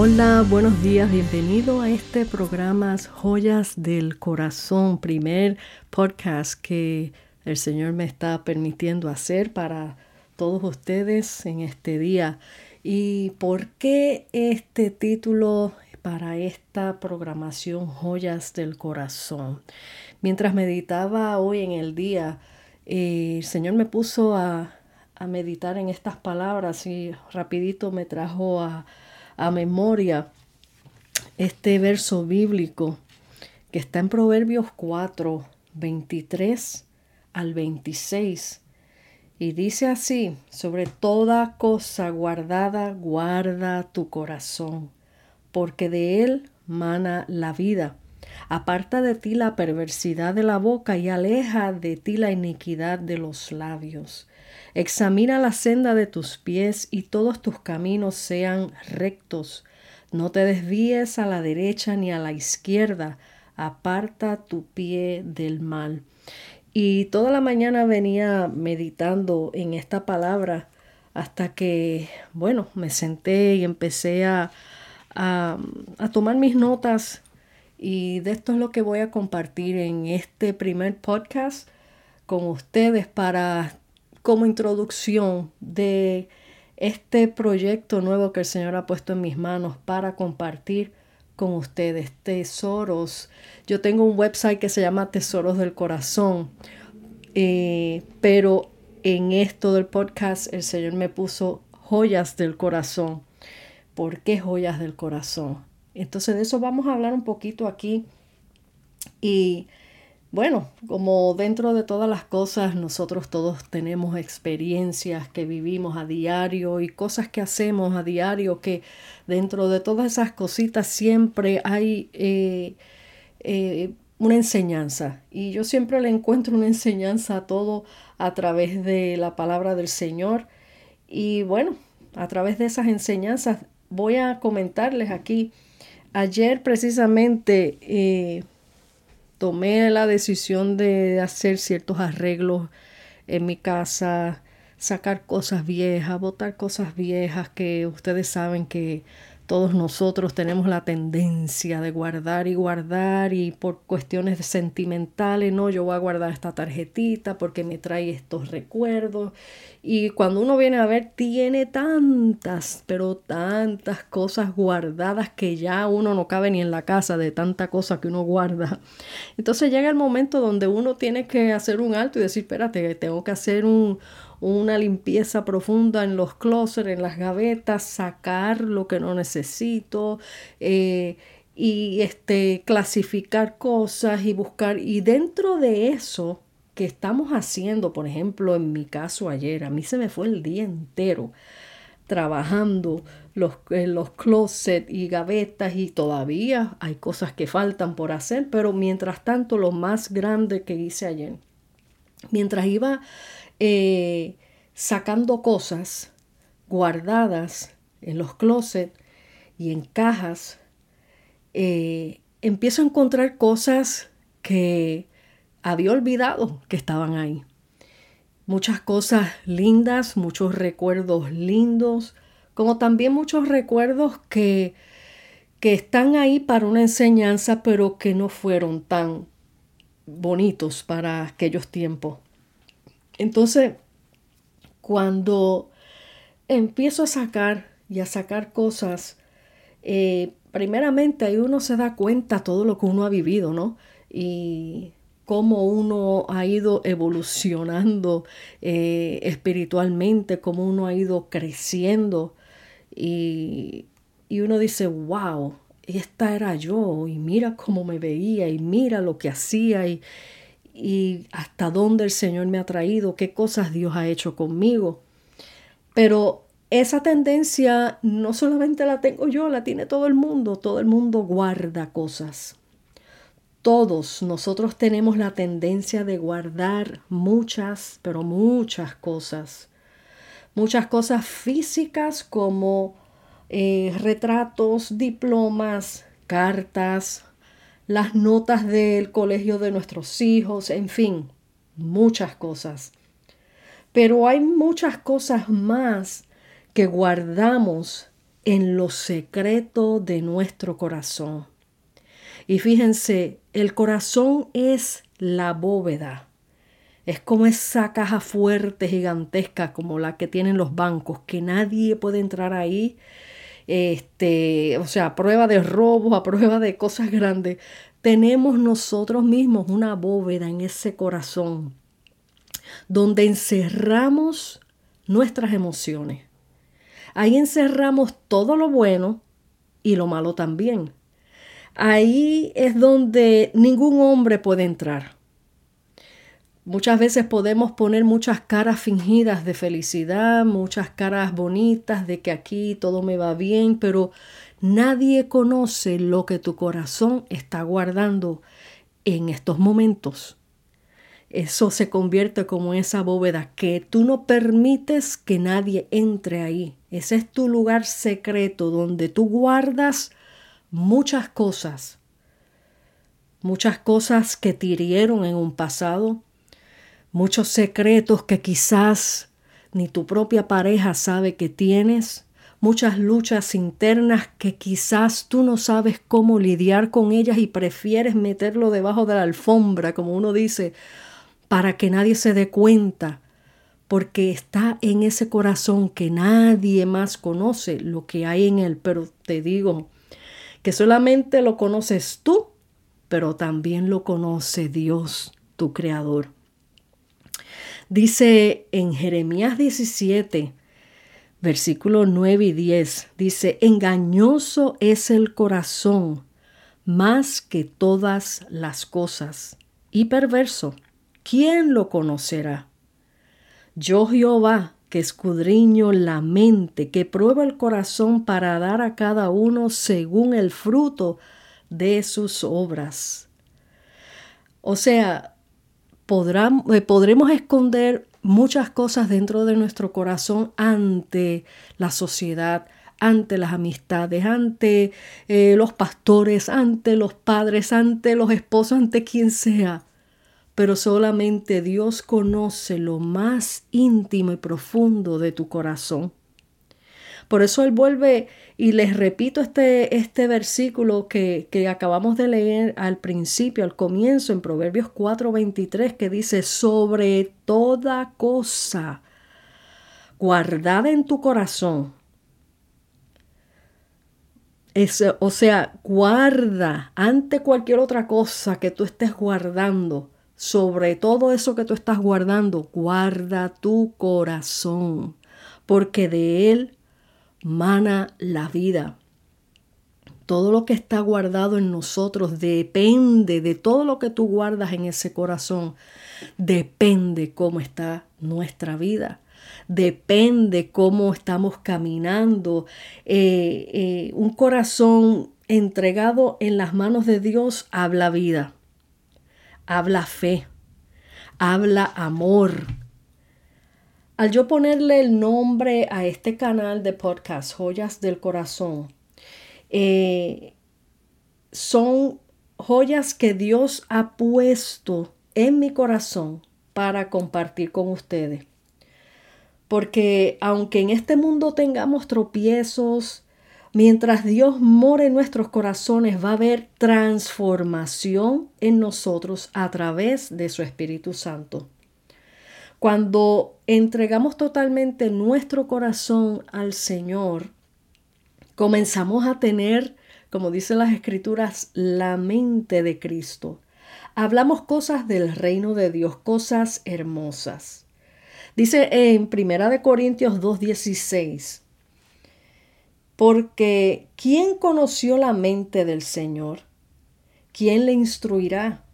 Hola, buenos días, bienvenido a este programa Joyas del Corazón, primer podcast que el Señor me está permitiendo hacer para todos ustedes en este día. ¿Y por qué este título para esta programación Joyas del Corazón? Mientras meditaba hoy en el día, eh, el Señor me puso a, a meditar en estas palabras y rapidito me trajo a a memoria este verso bíblico que está en Proverbios 4, 23 al 26. Y dice así, sobre toda cosa guardada, guarda tu corazón, porque de él mana la vida. Aparta de ti la perversidad de la boca y aleja de ti la iniquidad de los labios. Examina la senda de tus pies y todos tus caminos sean rectos. No te desvíes a la derecha ni a la izquierda. Aparta tu pie del mal. Y toda la mañana venía meditando en esta palabra hasta que, bueno, me senté y empecé a, a, a tomar mis notas y de esto es lo que voy a compartir en este primer podcast con ustedes para como introducción de este proyecto nuevo que el Señor ha puesto en mis manos para compartir con ustedes tesoros. Yo tengo un website que se llama Tesoros del Corazón, eh, pero en esto del podcast el Señor me puso joyas del corazón. ¿Por qué joyas del corazón? Entonces de eso vamos a hablar un poquito aquí. Y bueno, como dentro de todas las cosas, nosotros todos tenemos experiencias que vivimos a diario y cosas que hacemos a diario, que dentro de todas esas cositas siempre hay eh, eh, una enseñanza. Y yo siempre le encuentro una enseñanza a todo a través de la palabra del Señor. Y bueno, a través de esas enseñanzas voy a comentarles aquí Ayer precisamente eh, tomé la decisión de hacer ciertos arreglos en mi casa, sacar cosas viejas, botar cosas viejas que ustedes saben que todos nosotros tenemos la tendencia de guardar y guardar y por cuestiones sentimentales, no, yo voy a guardar esta tarjetita porque me trae estos recuerdos. Y cuando uno viene a ver, tiene tantas, pero tantas cosas guardadas que ya uno no cabe ni en la casa de tanta cosa que uno guarda. Entonces llega el momento donde uno tiene que hacer un alto y decir, espérate, tengo que hacer un, una limpieza profunda en los closets, en las gavetas, sacar lo que no necesito eh, y este, clasificar cosas y buscar. Y dentro de eso que estamos haciendo, por ejemplo, en mi caso ayer, a mí se me fue el día entero trabajando los, en los closets y gavetas y todavía hay cosas que faltan por hacer, pero mientras tanto lo más grande que hice ayer, mientras iba eh, sacando cosas guardadas en los closets y en cajas, eh, empiezo a encontrar cosas que había olvidado que estaban ahí. Muchas cosas lindas, muchos recuerdos lindos, como también muchos recuerdos que, que están ahí para una enseñanza, pero que no fueron tan bonitos para aquellos tiempos. Entonces, cuando empiezo a sacar y a sacar cosas, eh, primeramente ahí uno se da cuenta todo lo que uno ha vivido, ¿no? Y cómo uno ha ido evolucionando eh, espiritualmente, cómo uno ha ido creciendo. Y, y uno dice, wow, esta era yo, y mira cómo me veía, y mira lo que hacía, y, y hasta dónde el Señor me ha traído, qué cosas Dios ha hecho conmigo. Pero esa tendencia no solamente la tengo yo, la tiene todo el mundo. Todo el mundo guarda cosas. Todos nosotros tenemos la tendencia de guardar muchas, pero muchas cosas. Muchas cosas físicas como eh, retratos, diplomas, cartas, las notas del colegio de nuestros hijos, en fin, muchas cosas. Pero hay muchas cosas más que guardamos en lo secreto de nuestro corazón. Y fíjense, el corazón es la bóveda. Es como esa caja fuerte, gigantesca, como la que tienen los bancos, que nadie puede entrar ahí. Este, o sea, a prueba de robos, a prueba de cosas grandes. Tenemos nosotros mismos una bóveda en ese corazón donde encerramos nuestras emociones. Ahí encerramos todo lo bueno y lo malo también. Ahí es donde ningún hombre puede entrar. Muchas veces podemos poner muchas caras fingidas de felicidad, muchas caras bonitas de que aquí todo me va bien, pero nadie conoce lo que tu corazón está guardando en estos momentos. Eso se convierte como esa bóveda que tú no permites que nadie entre ahí. Ese es tu lugar secreto donde tú guardas muchas cosas, muchas cosas que te hirieron en un pasado, muchos secretos que quizás ni tu propia pareja sabe que tienes, muchas luchas internas que quizás tú no sabes cómo lidiar con ellas y prefieres meterlo debajo de la alfombra, como uno dice, para que nadie se dé cuenta, porque está en ese corazón que nadie más conoce lo que hay en él. Pero te digo, que solamente lo conoces tú, pero también lo conoce Dios, tu Creador. Dice en Jeremías 17, versículos 9 y 10, dice, engañoso es el corazón más que todas las cosas, y perverso, ¿quién lo conocerá? Yo Jehová, que escudriño la mente, que prueba el corazón para dar a cada uno según el fruto de sus obras. O sea, eh, podremos esconder muchas cosas dentro de nuestro corazón ante la sociedad, ante las amistades, ante eh, los pastores, ante los padres, ante los esposos, ante quien sea pero solamente Dios conoce lo más íntimo y profundo de tu corazón. Por eso Él vuelve y les repito este, este versículo que, que, acabamos de leer al principio, al comienzo, en Proverbios 4:23, que dice, sobre toda cosa guardada en tu corazón. Es, o sea, guarda ante cualquier otra cosa que tú estés guardando sobre todo eso que tú estás guardando, guarda tu corazón, porque de él mana la vida. Todo lo que está guardado en nosotros depende de todo lo que tú guardas en ese corazón. Depende cómo está nuestra vida. Depende cómo estamos caminando. Eh, eh, un corazón entregado en las manos de Dios habla vida habla fe, habla amor. Al yo ponerle el nombre a este canal de podcast, Joyas del Corazón, eh, son joyas que Dios ha puesto en mi corazón para compartir con ustedes. Porque aunque en este mundo tengamos tropiezos, Mientras Dios more en nuestros corazones, va a haber transformación en nosotros a través de su Espíritu Santo. Cuando entregamos totalmente nuestro corazón al Señor, comenzamos a tener, como dicen las Escrituras, la mente de Cristo. Hablamos cosas del reino de Dios, cosas hermosas. Dice en 1 Corintios 2.16, porque ¿quién conoció la mente del Señor? ¿Quién le instruirá?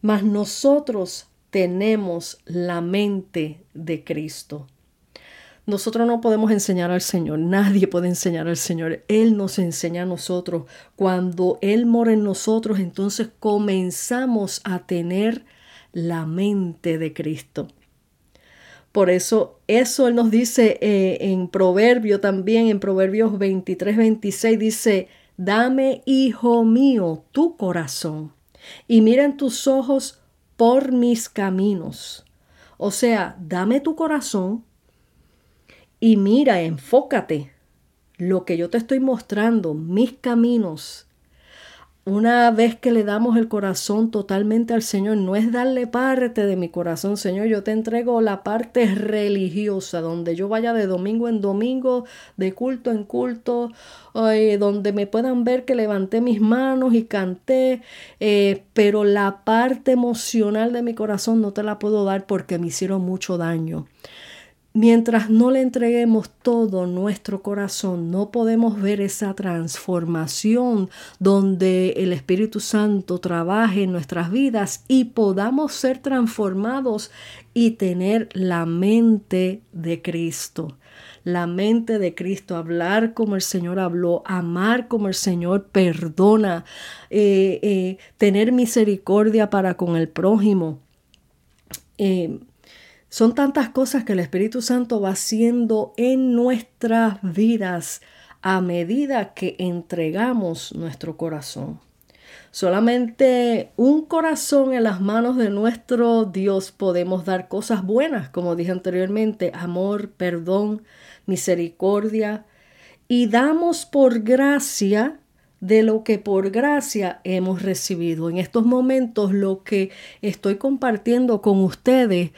Mas nosotros tenemos la mente de Cristo. Nosotros no podemos enseñar al Señor, nadie puede enseñar al Señor. Él nos enseña a nosotros. Cuando Él mora en nosotros, entonces comenzamos a tener la mente de Cristo. Por eso, eso Él nos dice eh, en Proverbio también, en Proverbios 23, 26, dice, dame, hijo mío, tu corazón y mira en tus ojos por mis caminos. O sea, dame tu corazón y mira, enfócate lo que yo te estoy mostrando, mis caminos, una vez que le damos el corazón totalmente al Señor, no es darle parte de mi corazón, Señor, yo te entrego la parte religiosa, donde yo vaya de domingo en domingo, de culto en culto, donde me puedan ver que levanté mis manos y canté, eh, pero la parte emocional de mi corazón no te la puedo dar porque me hicieron mucho daño. Mientras no le entreguemos todo nuestro corazón, no podemos ver esa transformación donde el Espíritu Santo trabaje en nuestras vidas y podamos ser transformados y tener la mente de Cristo. La mente de Cristo, hablar como el Señor habló, amar como el Señor perdona, eh, eh, tener misericordia para con el prójimo. Eh, son tantas cosas que el Espíritu Santo va haciendo en nuestras vidas a medida que entregamos nuestro corazón. Solamente un corazón en las manos de nuestro Dios podemos dar cosas buenas, como dije anteriormente, amor, perdón, misericordia, y damos por gracia de lo que por gracia hemos recibido. En estos momentos lo que estoy compartiendo con ustedes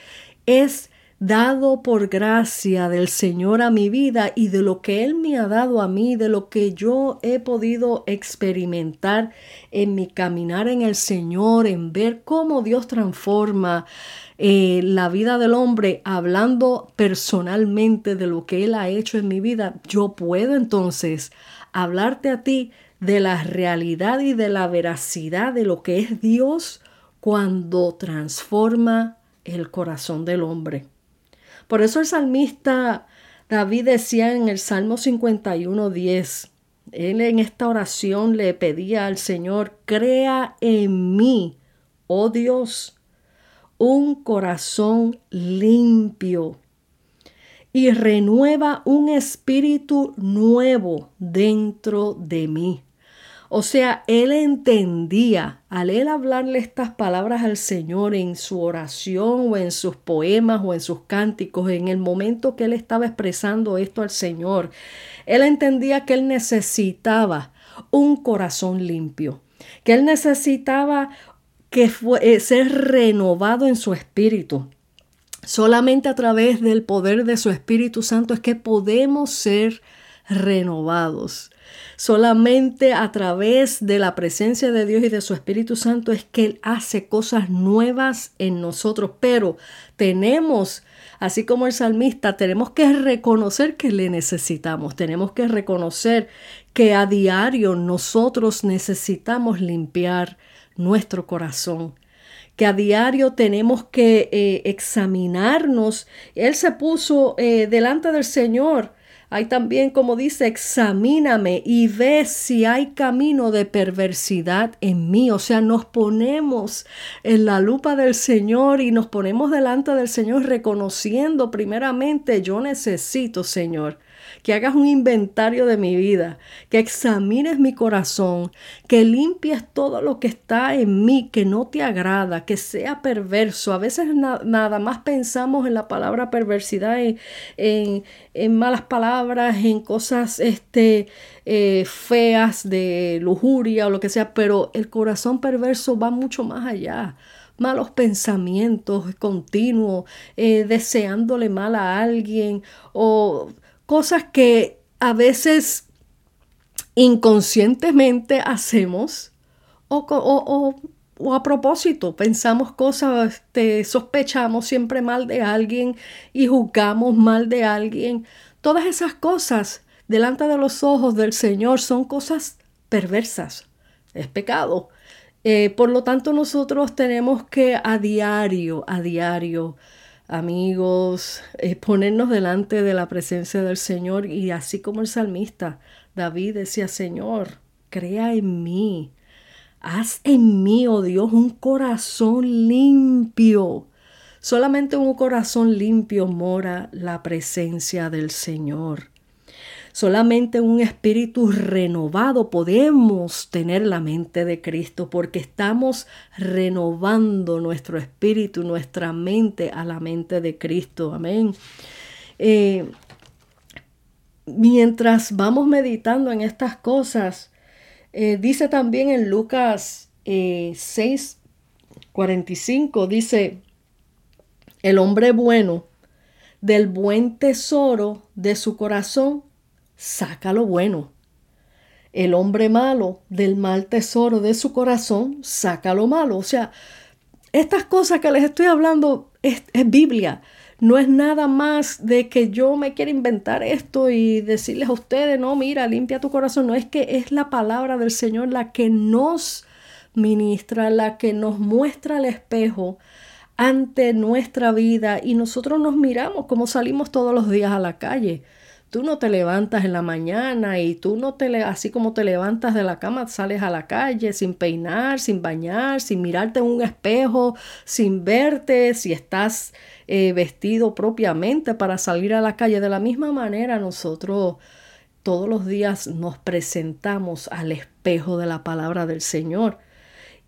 es dado por gracia del Señor a mi vida y de lo que Él me ha dado a mí, de lo que yo he podido experimentar en mi caminar en el Señor, en ver cómo Dios transforma eh, la vida del hombre, hablando personalmente de lo que Él ha hecho en mi vida, yo puedo entonces hablarte a ti de la realidad y de la veracidad de lo que es Dios cuando transforma el corazón del hombre. Por eso el salmista David decía en el Salmo 51, 10, él en esta oración le pedía al Señor, crea en mí, oh Dios, un corazón limpio y renueva un espíritu nuevo dentro de mí. O sea, él entendía, al él hablarle estas palabras al Señor en su oración o en sus poemas o en sus cánticos, en el momento que él estaba expresando esto al Señor, él entendía que él necesitaba un corazón limpio, que él necesitaba que eh, ser renovado en su espíritu. Solamente a través del poder de su Espíritu Santo es que podemos ser renovados. Solamente a través de la presencia de Dios y de su Espíritu Santo es que Él hace cosas nuevas en nosotros. Pero tenemos, así como el salmista, tenemos que reconocer que le necesitamos. Tenemos que reconocer que a diario nosotros necesitamos limpiar nuestro corazón que a diario tenemos que eh, examinarnos. Él se puso eh, delante del Señor hay también, como dice, examíname y ve si hay camino de perversidad en mí. O sea, nos ponemos en la lupa del Señor y nos ponemos delante del Señor reconociendo primeramente, yo necesito, Señor, que hagas un inventario de mi vida, que examines mi corazón, que limpies todo lo que está en mí que no te agrada, que sea perverso. A veces nada más pensamos en la palabra perversidad, en, malas palabras, en cosas este, eh, feas de lujuria o lo que sea, pero el corazón perverso va mucho más allá malos pensamientos continuos, eh, deseándole mal a alguien o cosas que a veces inconscientemente hacemos o, a propósito pensamos cosas, sospechamos siempre mal de alguien y juzgamos mal de alguien. Todas esas cosas delante de los ojos del Señor son cosas perversas, es pecado. Eh, por lo tanto, nosotros tenemos que a diario, a diario, amigos, eh, ponernos delante de la presencia del Señor y así como el salmista David decía, Señor, crea en mí, haz en mí, oh Dios, un corazón limpio. Solamente un corazón limpio mora la presencia del Señor. Solamente un espíritu renovado podemos tener la mente de Cristo porque estamos renovando nuestro espíritu, nuestra mente a la mente de Cristo. Amén. Eh, mientras vamos meditando en estas cosas, eh, dice también en Lucas eh, 6, 45, dice, el hombre bueno del buen tesoro de su corazón saca lo bueno. El hombre malo del mal tesoro de su corazón saca lo malo. O sea, estas cosas que les estoy hablando es, es Biblia. No es nada más de que yo me quiera inventar esto y decirles a ustedes, no, mira, limpia tu corazón. No es que es la palabra del Señor la que nos ministra, la que nos muestra el espejo ante nuestra vida y nosotros nos miramos como salimos todos los días a la calle. Tú no te levantas en la mañana y tú no te, así como te levantas de la cama, sales a la calle sin peinar, sin bañar, sin mirarte en un espejo, sin verte, si estás eh, vestido propiamente para salir a la calle. De la misma manera nosotros todos los días nos presentamos al espejo de la palabra del Señor.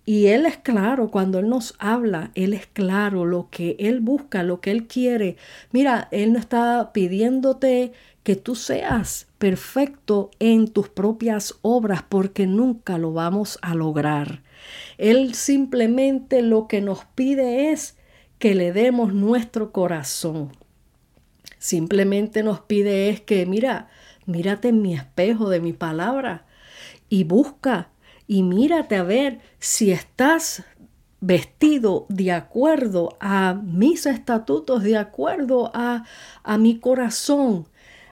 Y Él es claro, cuando Él nos habla, Él es claro lo que Él busca, lo que Él quiere. Mira, Él no está pidiéndote que tú seas perfecto en tus propias obras porque nunca lo vamos a lograr. Él simplemente lo que nos pide es que le demos nuestro corazón. Simplemente nos pide es que, mira, mírate en mi espejo de mi palabra y busca y mírate a ver si estás vestido de acuerdo a mis estatutos, de acuerdo a, a mi corazón,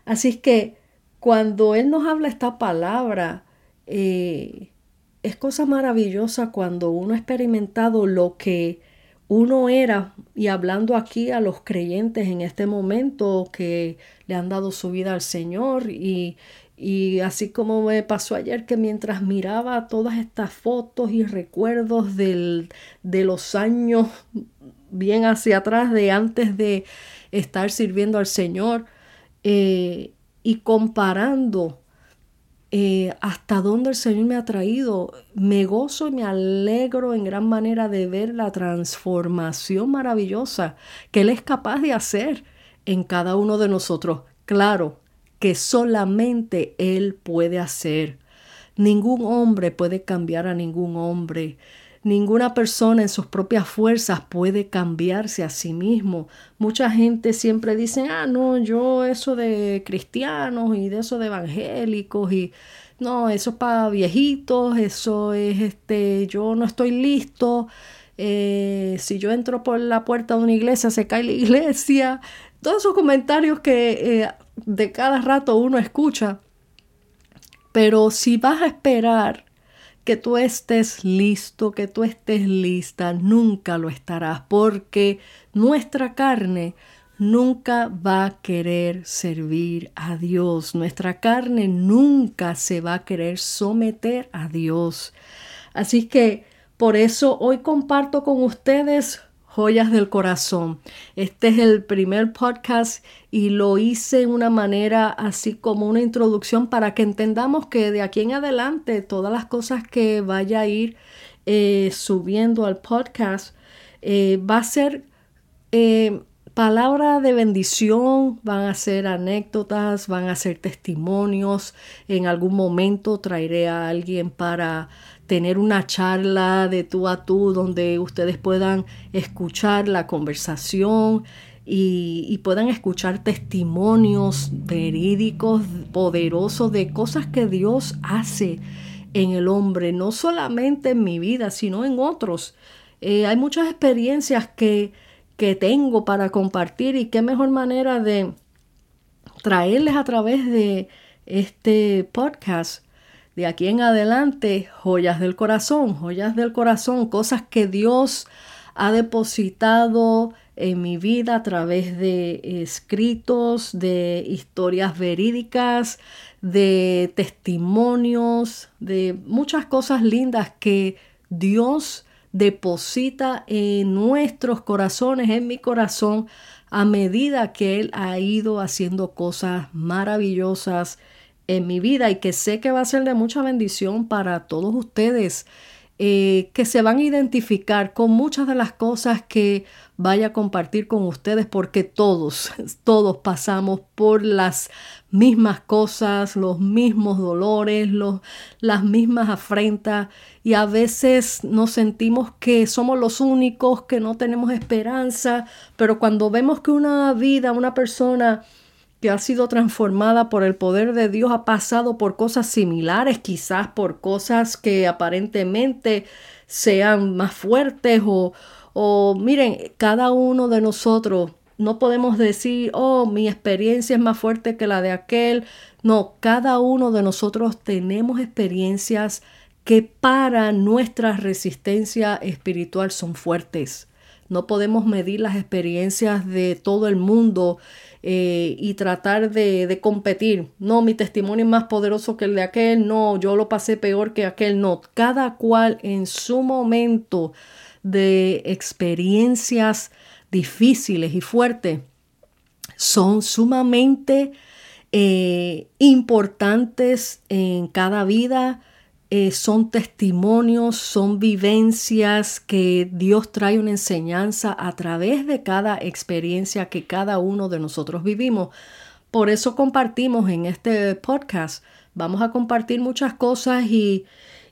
Así es que cuando Él nos habla esta palabra, eh, es cosa maravillosa cuando uno ha experimentado lo que uno era, y hablando aquí a los creyentes en este momento que le han dado su vida al Señor, y, y así como me pasó ayer que mientras miraba todas estas fotos y recuerdos del, de los años bien hacia atrás de antes de estar sirviendo al Señor, eh, y comparando eh, hasta dónde el Señor me ha traído, me gozo y me alegro en gran manera de ver la transformación maravillosa que Él es capaz de hacer en cada uno de nosotros. Claro que solamente Él puede hacer. Ningún hombre puede cambiar a ningún hombre. Ninguna persona en sus propias fuerzas puede cambiarse a sí mismo. Mucha gente siempre dice, ah, no, yo eso de cristianos y de eso de evangélicos y no, eso es para viejitos, eso es este, yo no estoy listo. Eh, si yo entro por la puerta de una iglesia, se cae la iglesia. Todos esos comentarios que eh, de cada rato uno escucha. Pero si vas a esperar que tú estés listo, que tú estés lista, nunca lo estarás, porque nuestra carne nunca va a querer servir a Dios, nuestra carne nunca se va a querer someter a Dios. Así que por eso hoy comparto con ustedes Joyas del Corazón. Este es el primer podcast y lo hice en una manera así como una introducción para que entendamos que de aquí en adelante todas las cosas que vaya a ir eh, subiendo al podcast eh, va a ser eh, palabra de bendición, van a ser anécdotas, van a ser testimonios. En algún momento traeré a alguien para tener una charla de tú a tú donde ustedes puedan escuchar la conversación y, puedan escuchar testimonios verídicos, poderosos de cosas que Dios hace en el hombre, no solamente en mi vida, sino en otros. Eh, hay muchas experiencias que, que tengo para compartir y qué mejor manera de traerles a través de este podcast de aquí en adelante, joyas del corazón, joyas del corazón, cosas que Dios ha depositado en mi vida a través de escritos, de historias verídicas, de testimonios, de muchas cosas lindas que Dios deposita en nuestros corazones, en mi corazón, a medida que Él ha ido haciendo cosas maravillosas en mi vida y que sé que va a ser de mucha bendición para todos ustedes eh, que se van a identificar con muchas de las cosas que vaya a compartir con ustedes porque todos, todos pasamos por las mismas cosas, los mismos dolores, los, las mismas afrentas y a veces nos sentimos que somos los únicos, que no tenemos esperanza, pero cuando vemos que una vida, una persona ha sido transformada por el poder de Dios ha pasado por cosas similares, quizás por cosas que aparentemente sean más fuertes o, o miren, cada uno de nosotros no podemos decir, oh, mi experiencia es más fuerte que la de aquel. No, cada uno de nosotros tenemos experiencias que para nuestra resistencia espiritual son fuertes. No podemos medir las experiencias de todo el mundo eh, y tratar de, competir. No, mi testimonio es más poderoso que el de aquel. No, yo lo pasé peor que aquel. No, cada cual en su momento de experiencias difíciles y fuertes son sumamente eh, importantes en cada vida. Eh, son testimonios, son vivencias que Dios trae una enseñanza a través de cada experiencia que cada uno de nosotros vivimos. Por eso compartimos en este podcast. Vamos a compartir muchas cosas y,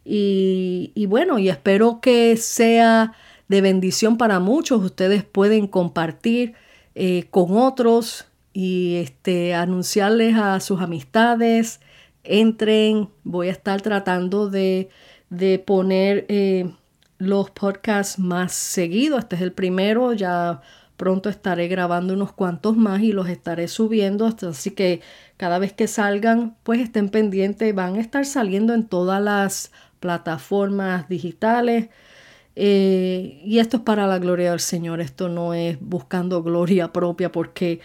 y bueno, y espero que sea de bendición para muchos. Ustedes pueden compartir eh, con otros y este, anunciarles a sus amistades. Entren, voy a estar tratando de, de poner eh, los podcasts más seguidos. Este es el primero, ya pronto estaré grabando unos cuantos más y los estaré subiendo. Así que cada vez que salgan, pues estén pendientes. Van a estar saliendo en todas las plataformas digitales. Eh, y esto es para la gloria del Señor, esto no es buscando gloria propia porque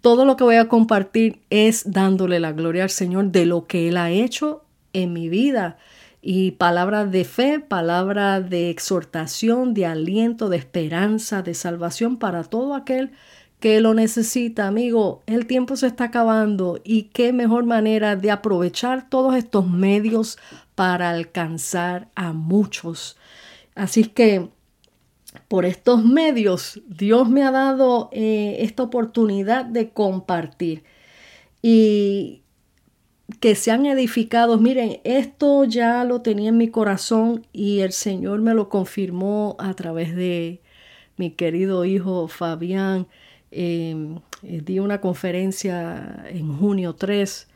todo lo que voy a compartir es dándole la gloria al Señor de lo que Él ha hecho en mi vida. Y palabras de fe, palabras de exhortación, de aliento, de esperanza, de salvación para todo aquel que lo necesita, amigo. El tiempo se está acabando y qué mejor manera de aprovechar todos estos medios para alcanzar a muchos. Así que por estos medios Dios me ha dado eh, esta oportunidad de compartir y que sean edificados. Miren, esto ya lo tenía en mi corazón y el Señor me lo confirmó a través de mi querido hijo Fabián. Em, eh, di una conferencia en junio 3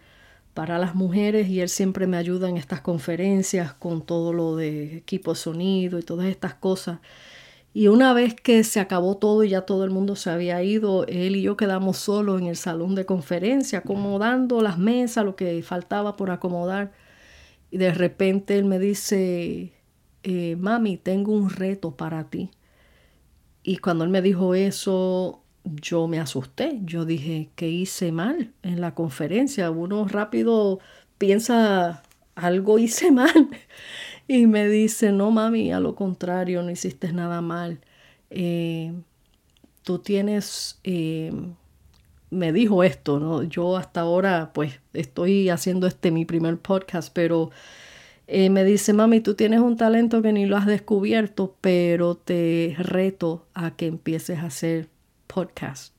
para las mujeres y él siempre me ayuda en estas conferencias con todo lo de equipo sonido y todas estas cosas. Y una vez que se acabó todo y ya todo el mundo se había ido, él y yo quedamos solos en el salón de conferencia, acomodando las mesas, lo que faltaba por acomodar. Y de repente él me dice, eh, mami, tengo un reto para ti. Y cuando él me dijo eso, yo me asusté. Yo dije, que hice mal en la conferencia? Uno rápido piensa, algo hice mal. Y me dice, no mami, a lo contrario, no hiciste nada mal. Eh, tú tienes, eh, me dijo esto, ¿no? Yo hasta ahora pues estoy haciendo este mi primer podcast, pero eh, me dice, mami, tú tienes un talento que ni lo has descubierto, pero te reto a que empieces a hacer podcast.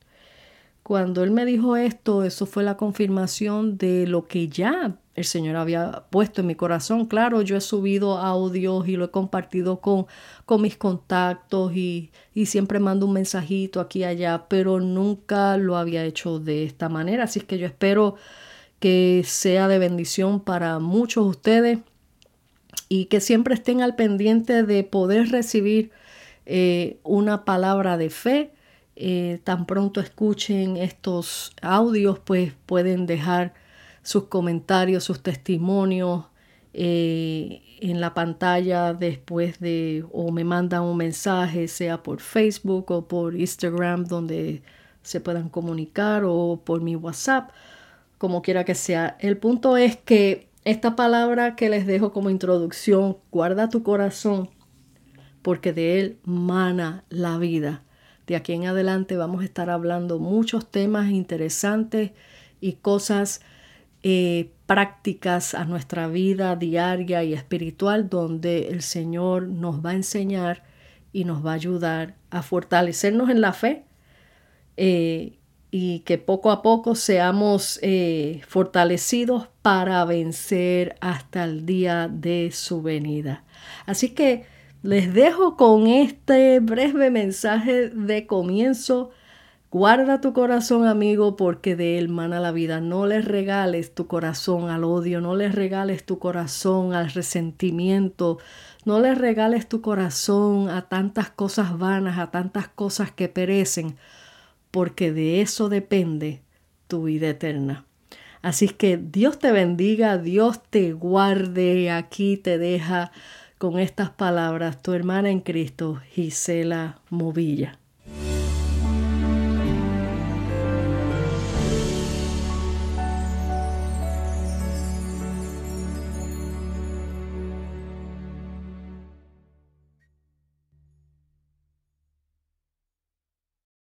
Cuando él me dijo esto, eso fue la confirmación de lo que ya el Señor había puesto en mi corazón. Claro, yo he subido audios y lo he compartido con, con mis contactos y, y siempre mando un mensajito aquí y allá, pero nunca lo había hecho de esta manera. Así que yo espero que sea de bendición para muchos de ustedes y que siempre estén al pendiente de poder recibir eh, una palabra de fe eh, tan pronto escuchen estos audios, pues pueden dejar sus comentarios, sus testimonios eh, en la pantalla después de o me mandan un mensaje, sea por Facebook o por Instagram, donde se puedan comunicar o por mi WhatsApp, como quiera que sea. El punto es que esta palabra que les dejo como introducción, guarda tu corazón, porque de él mana la vida. De aquí en adelante vamos a estar hablando muchos temas interesantes y cosas eh, prácticas a nuestra vida diaria y espiritual donde el Señor nos va a enseñar y nos va a ayudar a fortalecernos en la fe eh, y que poco a poco seamos eh, fortalecidos para vencer hasta el día de su venida. Así que les dejo con este breve mensaje de comienzo Guarda tu corazón, amigo, porque de él mana la vida. No le regales tu corazón al odio, no le regales tu corazón al resentimiento, no le regales tu corazón a tantas cosas vanas, a tantas cosas que perecen, porque de eso depende tu vida eterna. Así que Dios te bendiga, Dios te guarde. Aquí te deja con estas palabras tu hermana en Cristo, Gisela Movilla.